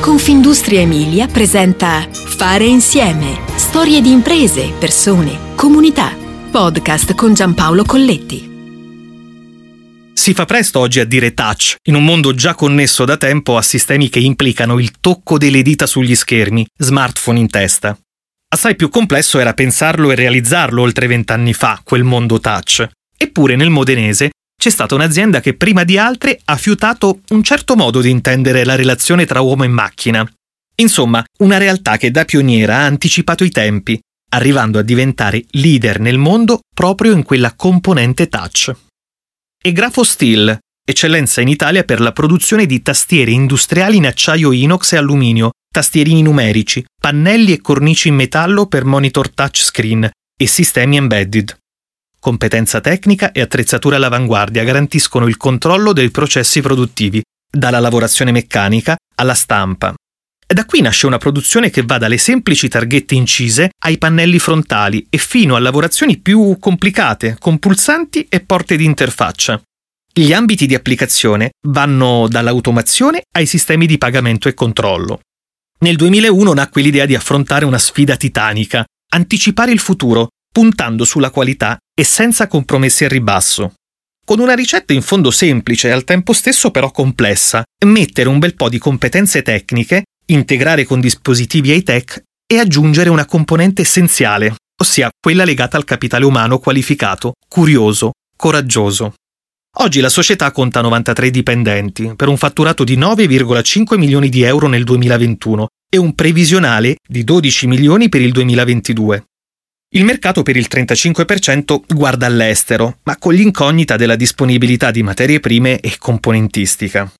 Confindustria Emilia presenta Fare insieme. Storie di imprese, persone, comunità. Podcast con Giampaolo Colletti. Si fa presto oggi a dire touch, in un mondo già connesso da tempo a sistemi che implicano il tocco delle dita sugli schermi, smartphone in testa. Assai più complesso era pensarlo e realizzarlo oltre vent'anni fa, quel mondo touch. Eppure nel modenese c'è stata un'azienda che prima di altre ha fiutato un certo modo di intendere la relazione tra uomo e macchina. Insomma, una realtà che da pioniera ha anticipato i tempi, arrivando a diventare leader nel mondo proprio in quella componente touch. E Grafo Steel, eccellenza in Italia per la produzione di tastiere industriali in acciaio inox e alluminio, tastierini numerici, pannelli e cornici in metallo per monitor touchscreen e sistemi embedded. Competenza tecnica e attrezzatura all'avanguardia garantiscono il controllo dei processi produttivi, dalla lavorazione meccanica alla stampa. Da qui nasce una produzione che va dalle semplici targhette incise ai pannelli frontali e fino a lavorazioni più complicate, con pulsanti e porte di interfaccia. Gli ambiti di applicazione vanno dall'automazione ai sistemi di pagamento e controllo. Nel 2001 nacque l'idea di affrontare una sfida titanica, anticipare il futuro, puntando sulla qualità e senza compromessi al ribasso. Con una ricetta in fondo semplice e al tempo stesso però complessa, mettere un bel po' di competenze tecniche, integrare con dispositivi high-tech e aggiungere una componente essenziale, ossia quella legata al capitale umano qualificato, curioso, coraggioso. Oggi la società conta 93 dipendenti, per un fatturato di 9,5 milioni di euro nel 2021 e un previsionale di 12 milioni per il 2022. Il mercato per il 35% guarda all'estero, ma con l'incognita della disponibilità di materie prime e componentistica.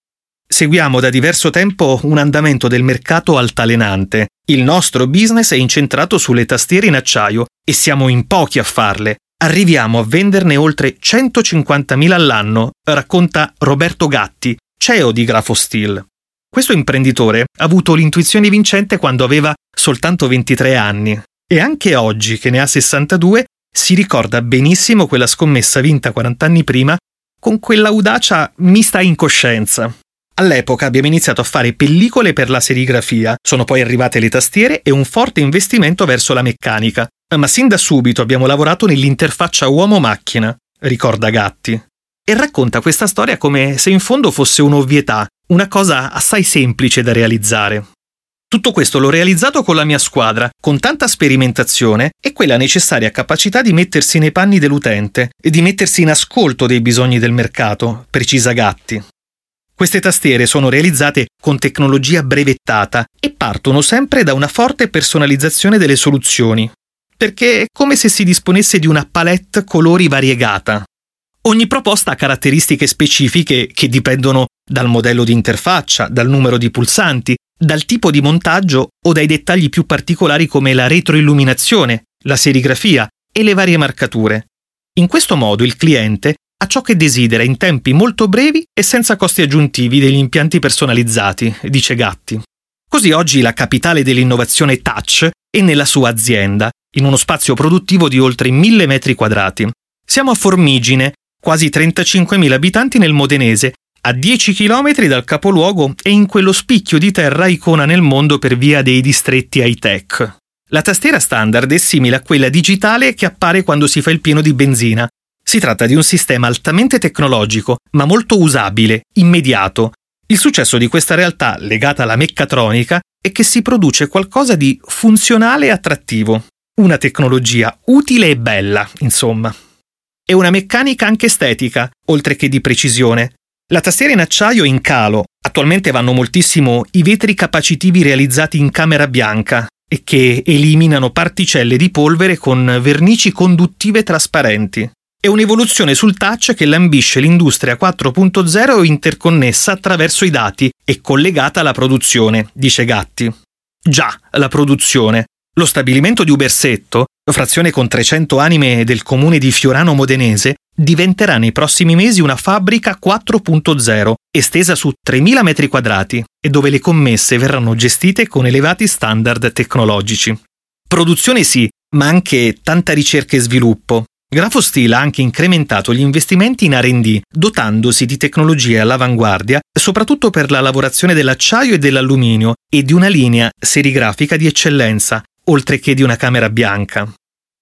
Seguiamo da diverso tempo un andamento del mercato altalenante. Il nostro business è incentrato sulle tastiere in acciaio e siamo in pochi a farle. Arriviamo a venderne oltre 150.000 all'anno, racconta Roberto Gatti, CEO di Grafo Steel. Questo imprenditore ha avuto l'intuizione vincente quando aveva soltanto 23 anni e anche oggi, che ne ha 62, si ricorda benissimo quella scommessa vinta 40 anni prima con quell'audacia mista in coscienza. All'epoca abbiamo iniziato a fare pellicole per la serigrafia, sono poi arrivate le tastiere e un forte investimento verso la meccanica, ma sin da subito abbiamo lavorato nell'interfaccia uomo-macchina, ricorda Gatti. E racconta questa storia come se in fondo fosse un'ovvietà, una cosa assai semplice da realizzare. Tutto questo l'ho realizzato con la mia squadra, con tanta sperimentazione e quella necessaria capacità di mettersi nei panni dell'utente e di mettersi in ascolto dei bisogni del mercato, precisa Gatti. Queste tastiere sono realizzate con tecnologia brevettata e partono sempre da una forte personalizzazione delle soluzioni, perché è come se si disponesse di una palette colori variegata. Ogni proposta ha caratteristiche specifiche che dipendono dal modello di interfaccia, dal numero di pulsanti, dal tipo di montaggio o dai dettagli più particolari come la retroilluminazione, la serigrafia e le varie marcature. In questo modo il cliente ha ciò che desidera in tempi molto brevi e senza costi aggiuntivi degli impianti personalizzati, dice Gatti. Così oggi la capitale dell'innovazione Touch è nella sua azienda, in uno spazio produttivo di oltre 1000 metri quadrati. Siamo a Formigine, quasi 35.000 abitanti nel Modenese a 10 km dal capoluogo e in quello spicchio di terra icona nel mondo per via dei distretti high-tech. La tastiera standard è simile a quella digitale che appare quando si fa il pieno di benzina. Si tratta di un sistema altamente tecnologico, ma molto usabile, immediato. Il successo di questa realtà, legata alla meccatronica, è che si produce qualcosa di funzionale e attrattivo. Una tecnologia utile e bella, insomma. E una meccanica anche estetica, oltre che di precisione, la tastiera in acciaio è in calo. Attualmente vanno moltissimo i vetri capacitivi realizzati in camera bianca e che eliminano particelle di polvere con vernici conduttive trasparenti. È un'evoluzione sul touch che lambisce l'industria 4.0 interconnessa attraverso i dati e collegata alla produzione, dice Gatti. Già, la produzione. Lo stabilimento di Ubersetto, frazione con 300 anime del comune di Fiorano Modenese, diventerà nei prossimi mesi una fabbrica 4.0 estesa su 3.000 metri quadrati e dove le commesse verranno gestite con elevati standard tecnologici. Produzione sì, ma anche tanta ricerca e sviluppo. Grafosteel ha anche incrementato gli investimenti in RD, dotandosi di tecnologie all'avanguardia, soprattutto per la lavorazione dell'acciaio e dell'alluminio, e di una linea serigrafica di eccellenza, oltre che di una camera bianca.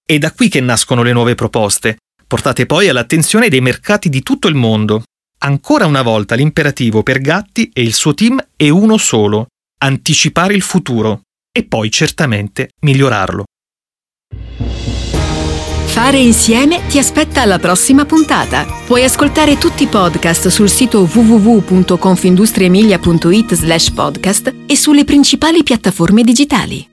È da qui che nascono le nuove proposte, portate poi all'attenzione dei mercati di tutto il mondo. Ancora una volta l'imperativo per Gatti e il suo team è uno solo, anticipare il futuro e poi certamente migliorarlo. Fare insieme ti aspetta alla prossima puntata. Puoi ascoltare tutti i podcast sul sito www.confindustriemilia.it slash podcast e sulle principali piattaforme digitali.